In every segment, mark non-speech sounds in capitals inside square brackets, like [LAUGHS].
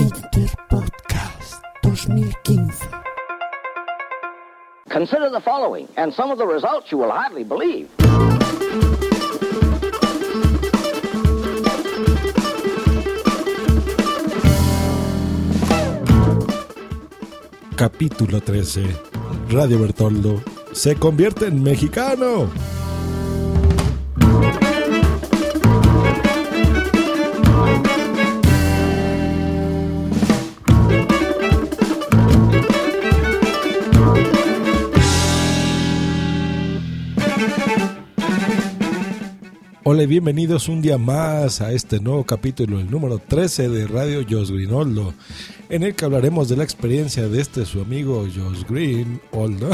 Interpodcast 2015. Consider the following, and some of the results you will hardly believe. Capítulo 13. Radio Bertoldo se convierte en mexicano. Hola y bienvenidos un día más a este nuevo capítulo, el número 13 de Radio Jos Grinoldo, en el que hablaremos de la experiencia de este su amigo Jos Grinoldo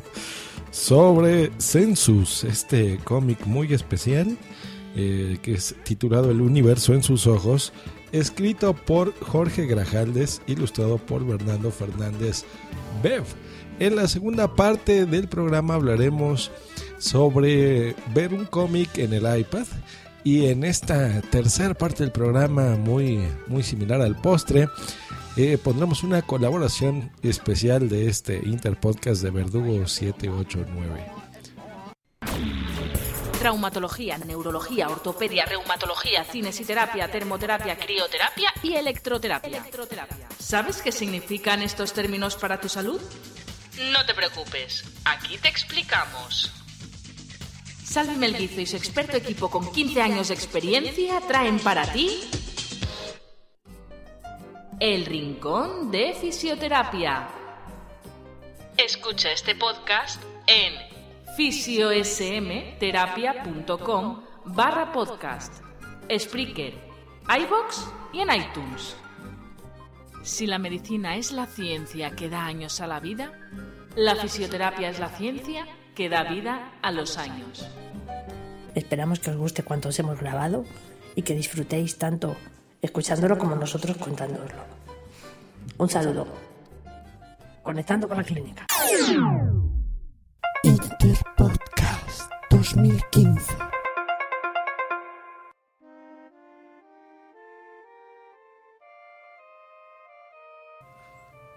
[LAUGHS] sobre Census, este cómic muy especial eh, que es titulado El universo en sus ojos, escrito por Jorge Grajaldes, ilustrado por Bernardo Fernández Bev. En la segunda parte del programa hablaremos sobre ver un cómic en el iPad. Y en esta tercera parte del programa, muy, muy similar al postre, eh, pondremos una colaboración especial de este Interpodcast de Verdugo 789. Traumatología, neurología, ortopedia, reumatología, cinesiterapia, termoterapia, crioterapia y electroterapia. ¿Sabes qué significan estos términos para tu salud? No te preocupes, aquí te explicamos. Salvi Melguizo y su experto equipo con 15 años de experiencia traen para ti El Rincón de Fisioterapia. Escucha este podcast en fisiosmterapia.com barra podcast, Spreaker, iBox y en iTunes. Si la medicina es la ciencia que da años a la vida, la fisioterapia es la ciencia que da vida a los años. Esperamos que os guste cuanto os hemos grabado y que disfrutéis tanto escuchándolo como nosotros contándolo. Un saludo. Conectando con la clínica. Interpodcast 2015.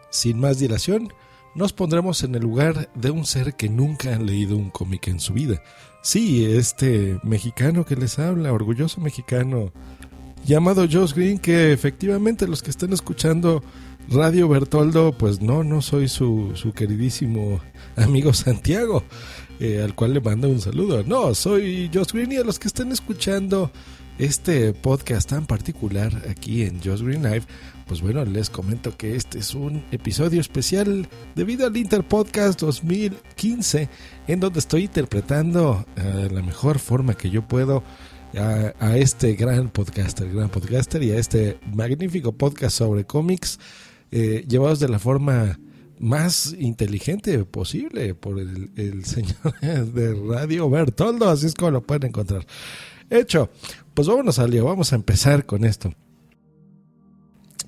Sin más dilación, nos pondremos en el lugar de un ser que nunca han leído un cómic en su vida. Sí, este mexicano que les habla, orgulloso mexicano, llamado Josh Green, que efectivamente los que están escuchando Radio Bertoldo, pues no, no soy su, su queridísimo amigo Santiago, eh, al cual le mando un saludo. No, soy Josh Green y a los que están escuchando este podcast tan particular aquí en Josh Green Live, pues bueno, les comento que este es un episodio especial debido al Interpodcast 2015, en donde estoy interpretando eh, la mejor forma que yo puedo a, este gran podcaster, gran podcaster y a este magnífico podcast sobre cómics, eh, llevados de la forma más inteligente posible por el [LAUGHS] señor de Radio Bertoldo, así es como lo pueden encontrar. Hecho, pues vámonos al lío, vamos a empezar con esto.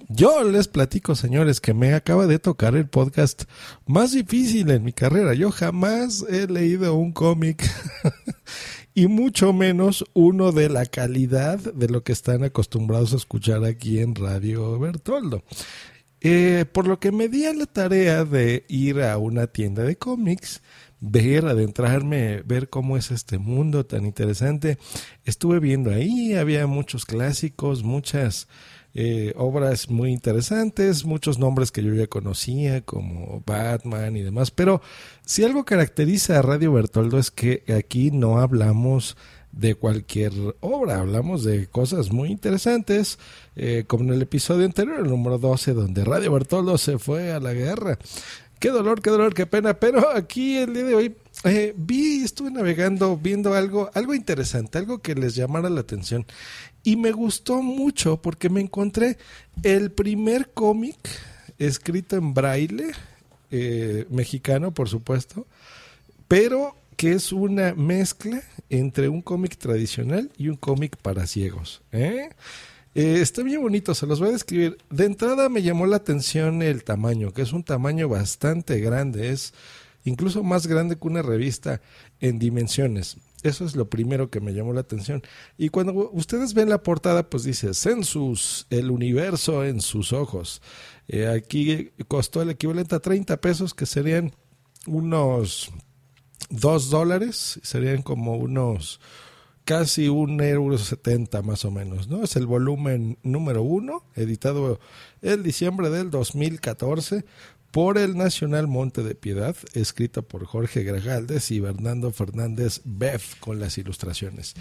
Yo les platico, señores, que me acaba de tocar el podcast más difícil en mi carrera. Yo jamás he leído un cómic [LAUGHS] y mucho menos uno de la calidad de lo que están acostumbrados a escuchar aquí en Radio Bertoldo. Eh, por lo que me di a la tarea de ir a una tienda de cómics, ver, adentrarme, ver cómo es este mundo tan interesante. Estuve viendo ahí, había muchos clásicos, muchas eh, obras muy interesantes, muchos nombres que yo ya conocía, como Batman y demás, pero si algo caracteriza a Radio Bertoldo es que aquí no hablamos de cualquier obra, hablamos de cosas muy interesantes, eh, como en el episodio anterior, el número 12, donde Radio Bertoldo se fue a la guerra. Qué dolor, qué dolor, qué pena, pero aquí el día de hoy eh, vi, estuve navegando, viendo algo, algo interesante, algo que les llamara la atención. Y me gustó mucho porque me encontré el primer cómic escrito en braille, eh, mexicano, por supuesto, pero que es una mezcla entre un cómic tradicional y un cómic para ciegos. ¿eh? Eh, está bien bonito, se los voy a describir. De entrada me llamó la atención el tamaño, que es un tamaño bastante grande, es incluso más grande que una revista en dimensiones. Eso es lo primero que me llamó la atención. Y cuando ustedes ven la portada, pues dice Census, el universo en sus ojos. Eh, aquí costó el equivalente a 30 pesos, que serían unos 2 dólares, serían como unos casi un euro setenta más o menos, ¿no? Es el volumen número uno, editado el diciembre del 2014 por el Nacional Monte de Piedad, escrito por Jorge Gragaldes y Bernardo Fernández Beff con las ilustraciones.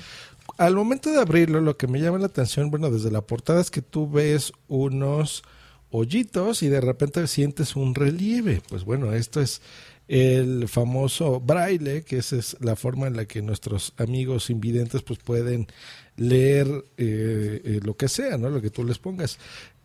Al momento de abrirlo, lo que me llama la atención, bueno, desde la portada es que tú ves unos hoyitos y de repente sientes un relieve. Pues bueno, esto es el famoso braille, que esa es la forma en la que nuestros amigos invidentes pues pueden leer eh, eh, lo que sea, ¿no? Lo que tú les pongas.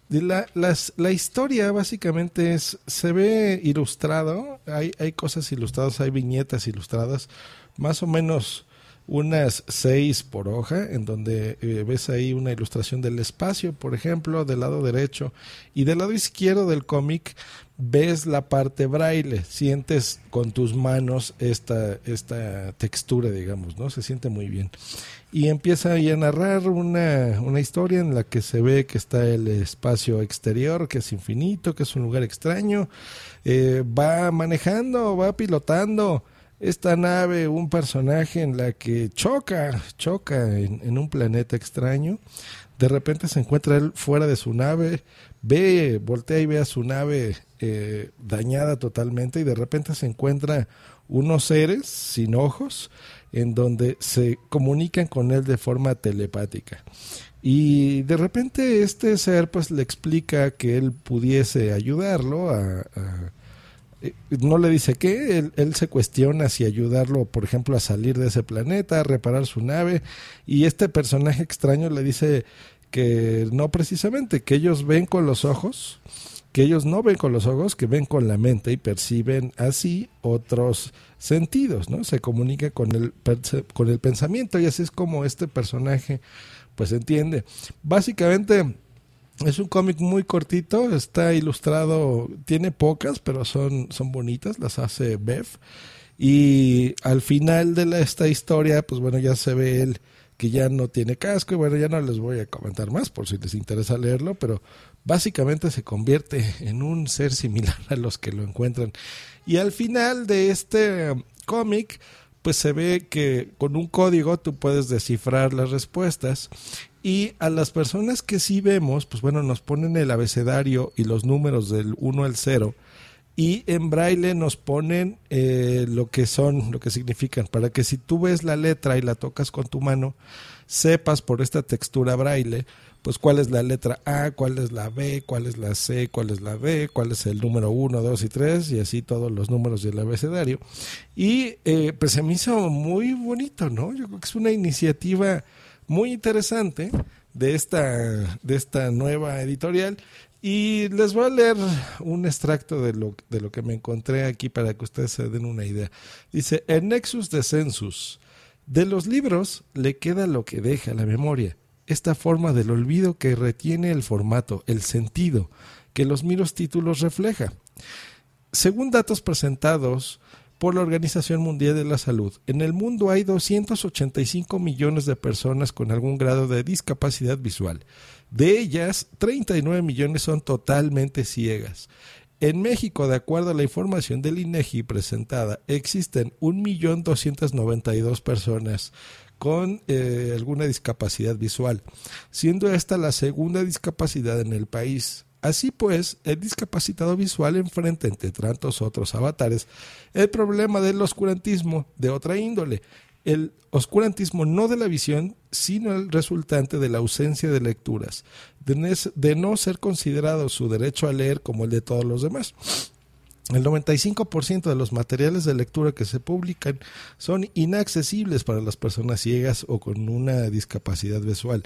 La, la historia básicamente es, se ve ilustrado, hay, hay cosas ilustradas, hay viñetas ilustradas, más o menos unas seis por hoja, en donde eh, ves ahí una ilustración del espacio, por ejemplo, del lado derecho, y del lado izquierdo del cómic ves la parte braille, sientes con tus manos esta, esta textura, digamos, ¿no? Se siente muy bien. Y empieza ahí a narrar una, una historia en la que se ve que está el espacio exterior, que es infinito, que es un lugar extraño, eh, va manejando, va pilotando, esta nave, un personaje en la que choca, choca en, un planeta extraño. De repente se encuentra él fuera de su nave, ve, voltea y ve a su nave eh, dañada totalmente y de repente se encuentra unos seres sin ojos en donde se comunican con él de forma telepática. Y de repente este ser pues le explica que él pudiese ayudarlo a no le dice qué, él, se cuestiona si ayudarlo, por ejemplo, a salir de ese planeta, a reparar su nave, y este personaje extraño le dice que no precisamente, que ellos ven con los ojos, que ellos no ven con los ojos, que ven con la mente y perciben así otros sentidos, ¿no? Se comunica con el, con el pensamiento y así es como este personaje pues entiende. Básicamente es un cómic muy cortito, está ilustrado, tiene pocas, pero son, son bonitas, las hace Bev. Y al final de esta historia, pues bueno, ya se ve él que ya no tiene casco y bueno, ya no les voy a comentar más por si les interesa leerlo, pero básicamente se convierte en un ser similar a los que lo encuentran. Y al final de este cómic, pues se ve que con un código tú puedes descifrar las respuestas y a las personas que sí vemos, pues bueno, nos ponen el abecedario y los números del 1 al 0 y en braille nos ponen eh, lo que son, lo que significan, para que si tú ves la letra y la tocas con tu mano, sepas por esta textura braille, pues cuál es la letra A, cuál es la B, cuál es la C, cuál es la D, cuál es el número 1, 2 y 3, y así todos los números del abecedario. Y eh, pues se me hizo muy bonito, ¿no? Yo creo que es una iniciativa muy interesante de esta, de esta nueva editorial. Y les voy a leer un extracto de lo, de lo que me encontré aquí para que ustedes se den una idea. Dice, el Nexus de Census. De los libros le queda lo que deja la memoria, esta forma del olvido que retiene el formato, el sentido, que los miros títulos refleja. Según datos presentados por la Organización Mundial de la Salud. En el mundo hay 285 millones de personas con algún grado de discapacidad visual. De ellas, 39 millones son totalmente ciegas. En México, de acuerdo a la información del INEGI presentada, existen 1.292 personas con eh, alguna discapacidad visual, siendo esta la segunda discapacidad en el país. Así pues, el discapacitado visual enfrenta, entre tantos otros avatares, el problema del oscurantismo de otra índole. El oscurantismo no de la visión, sino el resultante de la ausencia de lecturas, de no ser considerado su derecho a leer como el de todos los demás. El 95% de los materiales de lectura que se publican son inaccesibles para las personas ciegas o con una discapacidad visual.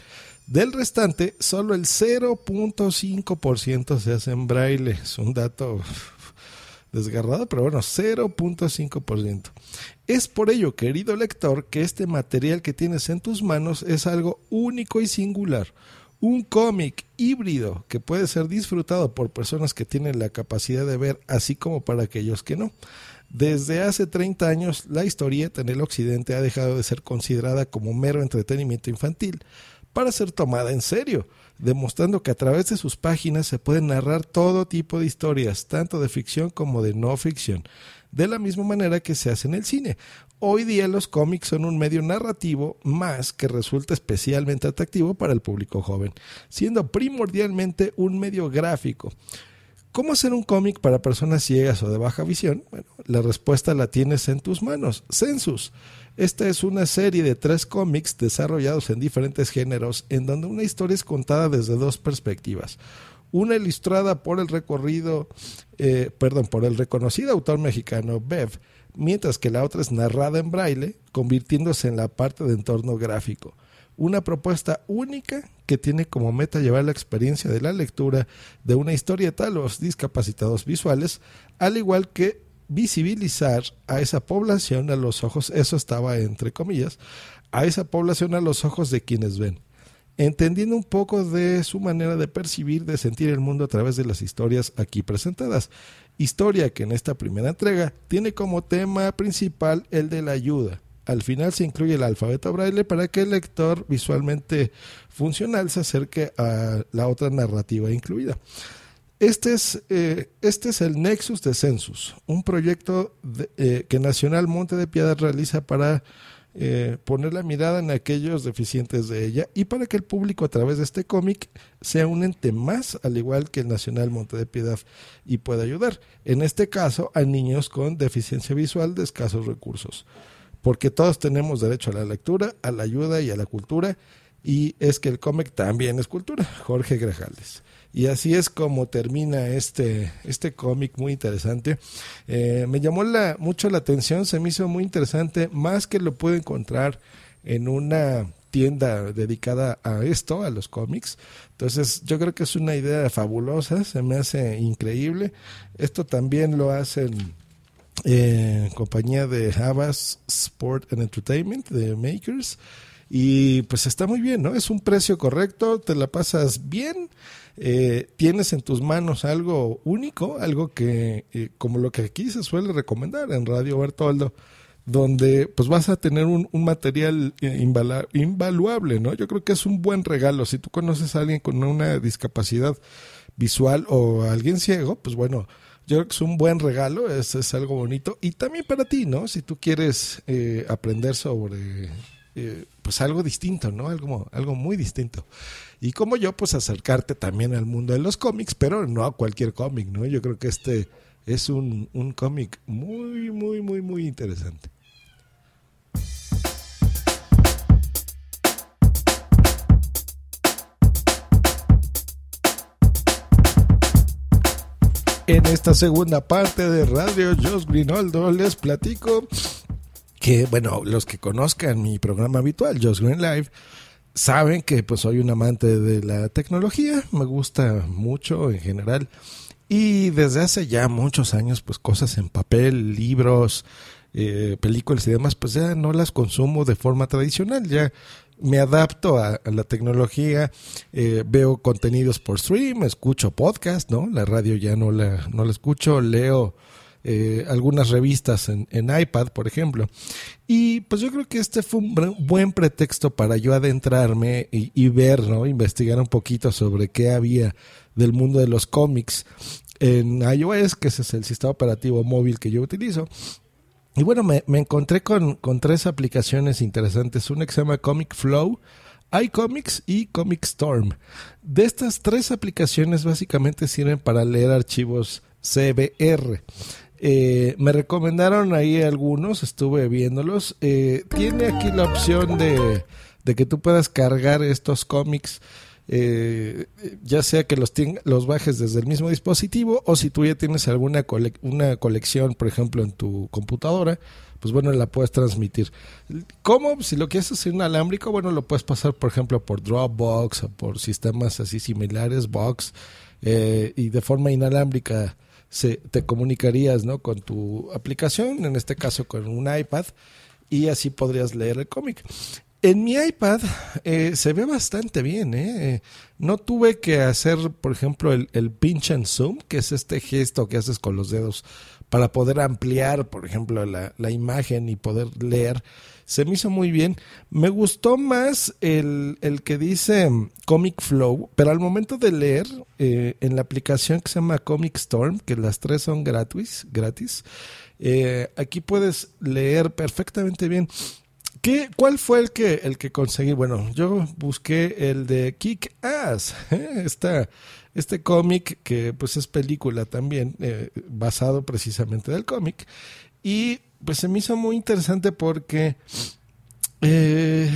Del restante, solo el 0.5% se hace en braille. Es un dato desgarrado, pero bueno, 0.5%. Es por ello, querido lector, que este material que tienes en tus manos es algo único y singular Un cómic híbrido que puede ser disfrutado por personas que tienen la capacidad de ver, así como para aquellos que no. Desde hace 30 años, la historieta en el occidente ha dejado de ser considerada como mero entretenimiento infantil para ser tomada en serio, demostrando que a través de sus páginas se pueden narrar todo tipo de historias, tanto de ficción como de no ficción, de la misma manera que se hace en el cine. Hoy día los cómics son un medio narrativo más que resulta especialmente atractivo para el público joven, siendo primordialmente un medio gráfico. ¿Cómo hacer un cómic para personas ciegas o de baja visión? Bueno, la respuesta la tienes en tus manos. Census. Esta es una serie de tres cómics desarrollados en diferentes géneros, en donde una historia es contada desde dos perspectivas. Una ilustrada por el recorrido, eh, perdón, por el reconocido autor mexicano Bev, mientras que la otra es narrada en braille, convirtiéndose en la parte de entorno gráfico. Una propuesta única que tiene como meta llevar la experiencia de la lectura de una historieta a los discapacitados visuales, al igual que visibilizar a esa población a los ojos, eso estaba entre comillas, a esa población a los ojos de quienes ven, entendiendo un poco de su manera de percibir, de sentir el mundo a través de las historias aquí presentadas. Historia que en esta primera entrega tiene como tema principal el de la ayuda. Al final se incluye el alfabeto braille para que el lector visualmente funcional se acerque a la otra narrativa incluida. Este es, eh, este es el Nexus de Census, un proyecto eh, que Nacional Monte de Piedad realiza para eh, poner la mirada en aquellos deficientes de ella y para que el público a través de este cómic sea un ente más, al igual que el Nacional Monte de Piedad, y pueda ayudar, en este caso, a niños con deficiencia visual de escasos recursos. Porque todos tenemos derecho a la lectura, a la ayuda y a la cultura, y es que el cómic también es cultura. Jorge Grajales. Y así es como termina este, este cómic muy interesante. Eh, me llamó la, mucho la atención, se me hizo muy interesante, más que lo pude encontrar en una tienda dedicada a esto, a los cómics. Entonces yo creo que es una idea fabulosa, se me hace increíble. Esto también lo hacen eh, compañía de Havas Sport and Entertainment, de Makers. Y pues está muy bien, ¿no? Es un precio correcto, te la pasas bien eh, tienes en tus manos algo único, algo que, eh, como lo que aquí se suele recomendar en Radio Bertoldo, donde pues vas a tener un, material eh, invaluable, ¿no? Yo creo que es un buen regalo. Si tú conoces a alguien con una discapacidad visual o a alguien ciego, pues bueno, yo creo que es un buen regalo, es, es algo bonito. Y también para ti, ¿no? Si tú quieres aprender sobre pues algo distinto, ¿no? Algo, algo muy distinto. Y como yo, pues acercarte también al mundo de los cómics, pero no a cualquier cómic, ¿no? Yo creo que este es un, un cómic muy, muy, muy, muy interesante. En esta segunda parte de Radio Jos Grinoldo les platico que, bueno, los que conozcan mi programa habitual, Jos Green Live, saben que pues soy un amante de la tecnología, me gusta mucho en general y desde hace ya muchos años pues cosas en papel, libros, eh, películas y demás pues ya no las consumo de forma tradicional, ya me adapto a, la tecnología, eh, veo contenidos por stream, escucho podcast, ¿no? La radio ya no la, no la escucho, leo eh, algunas revistas en, iPad, por ejemplo. Y pues yo creo que este fue un buen pretexto para yo adentrarme y, ver, ¿no? Investigar un poquito sobre qué había del mundo de los cómics en iOS, que ese es el sistema operativo móvil que yo utilizo. Y bueno, me, encontré con, con, tres aplicaciones interesantes. Una que se llama Comic Flow, iComics y Comic Storm. De estas tres aplicaciones básicamente sirven para leer archivos CBR. Eh, me recomendaron ahí algunos, estuve viéndolos. Eh, tiene aquí la opción de, que tú puedas cargar estos cómics, eh, ya sea que los, los bajes desde el mismo dispositivo o si tú ya tienes alguna una colección, por ejemplo, en tu computadora, pues bueno, la puedes transmitir. ¿Cómo? Si lo quieres hacer inalámbrico, bueno, lo puedes pasar, por ejemplo, por Dropbox o por sistemas así similares, Box, y de forma inalámbrica se, te comunicarías ¿no? con tu aplicación, en este caso con un iPad, y así podrías leer el cómic. En mi iPad eh, se ve bastante bien. ¿eh? No tuve que hacer, por ejemplo, el, el pinch and zoom, que es este gesto que haces con los dedos para poder ampliar, por ejemplo, la, imagen y poder leer. Se me hizo muy bien. Me gustó más el, el que dice Comic Flow, pero al momento de leer eh, en la aplicación que se llama Comic Storm, que las tres son gratis, gratis eh, aquí puedes leer perfectamente bien. ¿Qué, ¿Cuál fue el que, el que conseguí? Bueno, yo busqué el de Kick Ass, [LAUGHS] ¿eh? este cómic que pues es película también, eh, basado precisamente del cómic. Y pues se me hizo muy interesante porque eh,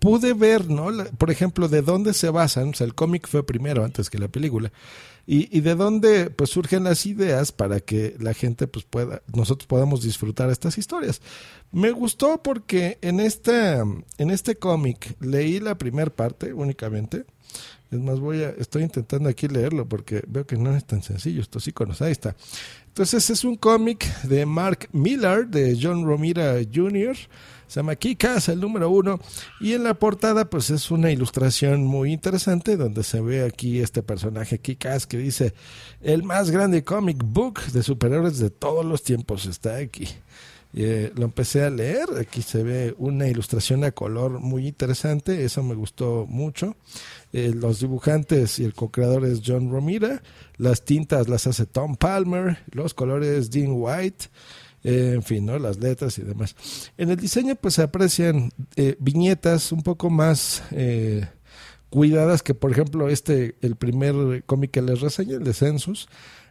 pude ver, ¿no? por ejemplo, de dónde se basan, o sea, el cómic fue primero antes que la película. Y, y, de dónde pues surgen las ideas para que la gente pues pueda nosotros podamos disfrutar estas historias me gustó porque en este en este cómic leí la primera parte únicamente es más voy a estoy intentando aquí leerlo porque veo que no es tan sencillo estos iconos ahí está entonces es un cómic de Mark Miller de John Romita Jr se llama Kikas, el número uno, y en la portada pues es una ilustración muy interesante donde se ve aquí este personaje Kikas que dice, el más grande comic book de superhéroes de todos los tiempos está aquí. Eh, lo empecé a leer, aquí se ve una ilustración a color muy interesante, eso me gustó mucho. Eh, los dibujantes y el co-creador es John Romita, las tintas las hace Tom Palmer, los colores Dean White. Eh, en fin, ¿no? Las letras y demás. En el diseño, pues se aprecian viñetas un poco más cuidadas que, por ejemplo, este, el primer cómic que les reseñé, el de Census.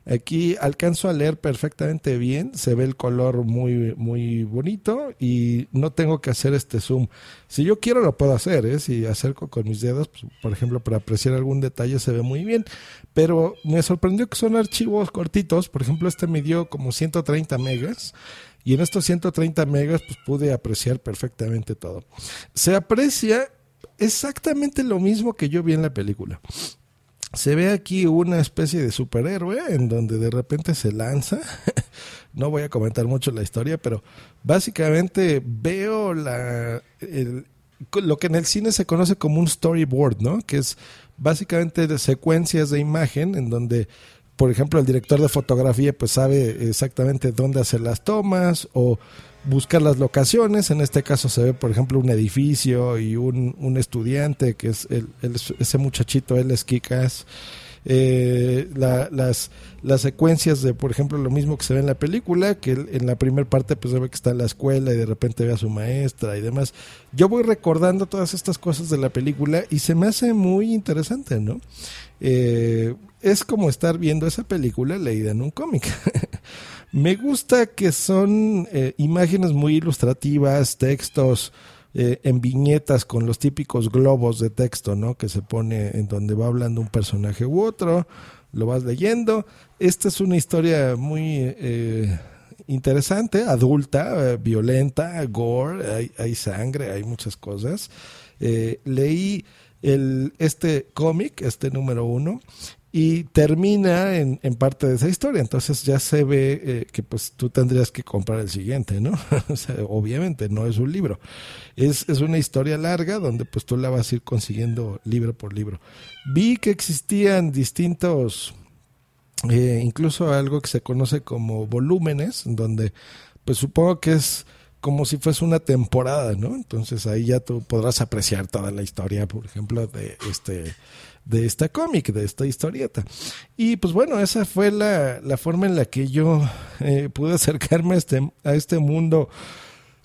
Aquí alcanzo a leer perfectamente bien, se ve el color muy, muy bonito y no tengo que hacer este zoom. Si yo quiero lo puedo hacer, ¿eh? si acerco con mis dedos, pues, por ejemplo, para apreciar algún detalle se ve muy bien, pero me sorprendió que son archivos cortitos, por ejemplo, este me dio como 130 megas. Y en estos 130 megas pues pude apreciar perfectamente todo. Se aprecia exactamente lo mismo que yo vi en la película se ve aquí una especie de superhéroe en donde de repente se lanza. [LAUGHS] no voy a comentar mucho la historia, pero básicamente veo la, lo que en el cine se conoce como un storyboard, ¿no? Que es básicamente de secuencias de imagen en donde por ejemplo, el director de fotografía pues sabe exactamente dónde hacer las tomas o buscar las locaciones. En este caso se ve, por ejemplo, un edificio y un, un estudiante, que es el, ese muchachito, él es Kikas. Eh, las, las secuencias de, por ejemplo, lo mismo que se ve en la película, que en la primera parte pues se ve que está en la escuela y de repente ve a su maestra y demás. Yo voy recordando todas estas cosas de la película y se me hace muy interesante, ¿no? Eh, es como estar viendo esa película leída en un cómic. [LAUGHS] Me gusta que son eh, imágenes muy ilustrativas, textos eh, en viñetas con los típicos globos de texto, ¿no? Que se pone en donde va hablando un personaje u otro, lo vas leyendo. Esta es una historia muy eh, interesante, adulta, violenta, gore, hay, hay, sangre, hay muchas cosas. leí el, este cómic, este número uno, y termina en, en, parte de esa historia. Entonces ya se ve eh, que pues tú tendrías que comprar el siguiente, ¿no? [LAUGHS] o sea, obviamente no es un libro. Es, es una historia larga donde pues tú la vas a ir consiguiendo libro por libro. Vi que existían distintos, eh, incluso algo que se conoce como volúmenes, donde pues supongo que es como si fuese una temporada, ¿no? Entonces ahí ya tú podrás apreciar toda la historia, por ejemplo, de este de esta cómic, de esta historieta. Y pues bueno, esa fue la, la forma en la que yo eh, pude acercarme a este, a este mundo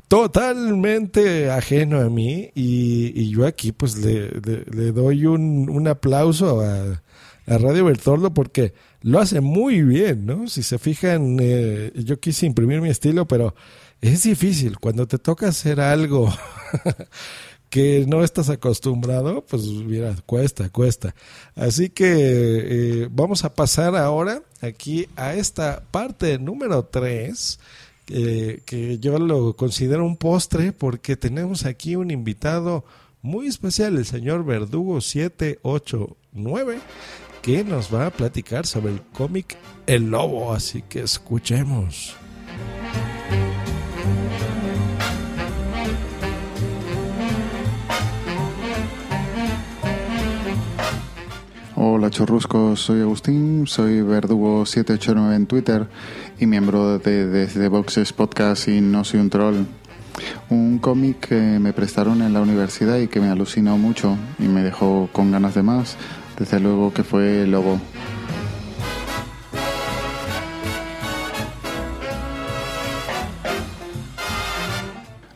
totalmente ajeno a mí y, y yo aquí pues le, le, doy un, un aplauso a, a, Radio Bertoldo porque lo hace muy bien, ¿no? Si se fijan, eh, yo quise imprimir mi estilo, pero es difícil cuando te toca hacer algo [LAUGHS] que no estás acostumbrado, pues mira, cuesta, cuesta. Así que eh, vamos a pasar ahora aquí a esta parte número 3, eh, que yo lo considero un postre porque tenemos aquí un invitado muy especial, el señor Verdugo 789, que nos va a platicar sobre el cómic El Lobo, así que escuchemos. Hola chorruscos, soy Agustín, soy Verdugo789 en Twitter y miembro de Desde Boxes Podcast y No Soy un Troll. Un cómic que me prestaron en la universidad y que me alucinó mucho y me dejó con ganas de más, desde luego que fue Lobo.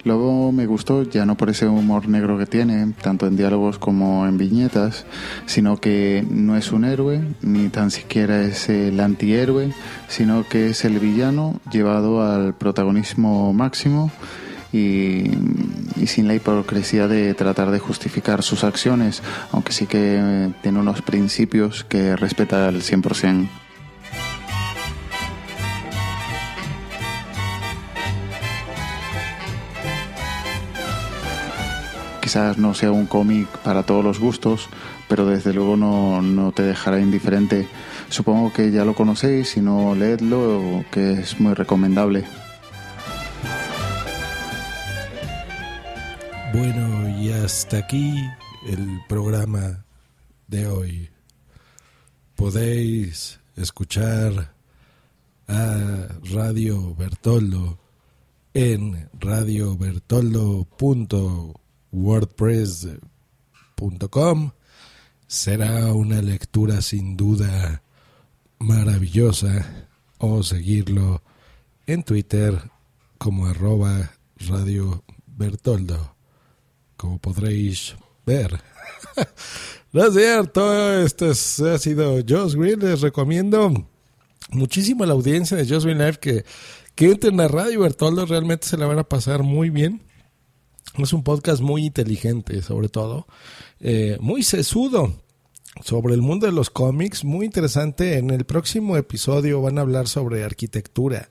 Lobo me gustó ya no por ese humor negro que tiene, tanto en diálogos como en viñetas, sino que no es un héroe, ni tan siquiera es el antihéroe, sino que es el villano llevado al protagonismo máximo y, y, sin la hipocresía de tratar de justificar sus acciones, aunque sí que tiene unos principios que respeta al 100%. Quizás no sea un cómic para todos los gustos, pero desde luego no, no, te dejará indiferente. Supongo que ya lo conocéis, si no, leedlo, que es muy recomendable. Bueno, y hasta aquí el programa de hoy. Podéis escuchar a Radio Bertoldo en radiobertoldo.wordpress.com. Será una lectura sin duda maravillosa o seguirlo en Twitter como arroba Radio Bertoldo como podréis ver. [LAUGHS] no es cierto, este ha sido Josh Green. Les recomiendo muchísimo a la audiencia de Josh Green Live que, que entren a Radio Bertoldo. Realmente se la van a pasar muy bien. Es un podcast muy inteligente, sobre todo. Eh, muy sesudo sobre el mundo de los cómics. Muy interesante. En el próximo episodio van a hablar sobre arquitectura.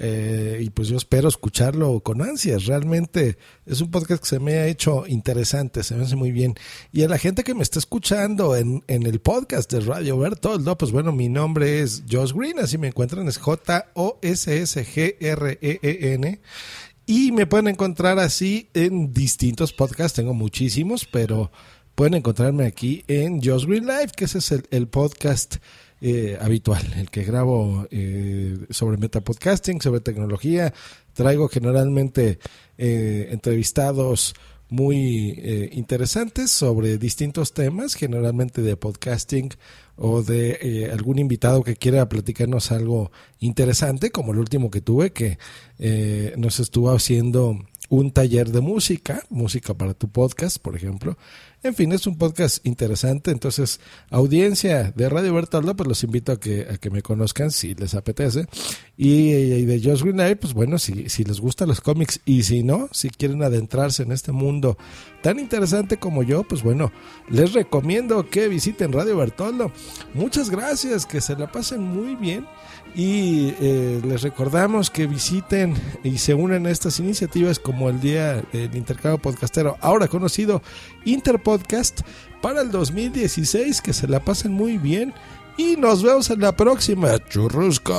Eh, y pues yo espero escucharlo con ansias. Realmente es un podcast que se me ha hecho interesante, se me hace muy bien. Y a la gente que me está escuchando en, en el podcast de Radio Bertoldo, pues bueno, mi nombre es Josh Green, así me encuentran, es J-O-S-S-G-R-E-E-N. Y me pueden encontrar así en distintos podcasts, tengo muchísimos, pero pueden encontrarme aquí en Josh Green Live, que ese es el, el podcast eh, habitual, el que grabo eh, sobre metapodcasting, sobre tecnología. Traigo generalmente eh, entrevistados muy eh, interesantes sobre distintos temas, generalmente de podcasting o de eh, algún invitado que quiera platicarnos algo interesante, como el último que tuve, que eh, nos estuvo haciendo un taller de música, música para tu podcast, por ejemplo. En fin, es un podcast interesante, entonces, audiencia de Radio Bertoldo, pues los invito a que, a que me conozcan si les apetece. Y, de Josh Green pues bueno, si, si les gustan los cómics y si no, si quieren adentrarse en este mundo tan interesante como yo, pues bueno, les recomiendo que visiten Radio Bertoldo. Muchas gracias, que se la pasen muy bien. Y eh, les recordamos que visiten y se unen a estas iniciativas como el Día del Intercambio Podcastero, ahora conocido Interpodcast, para el 2016. Que se la pasen muy bien y nos vemos en la próxima. Churrusco.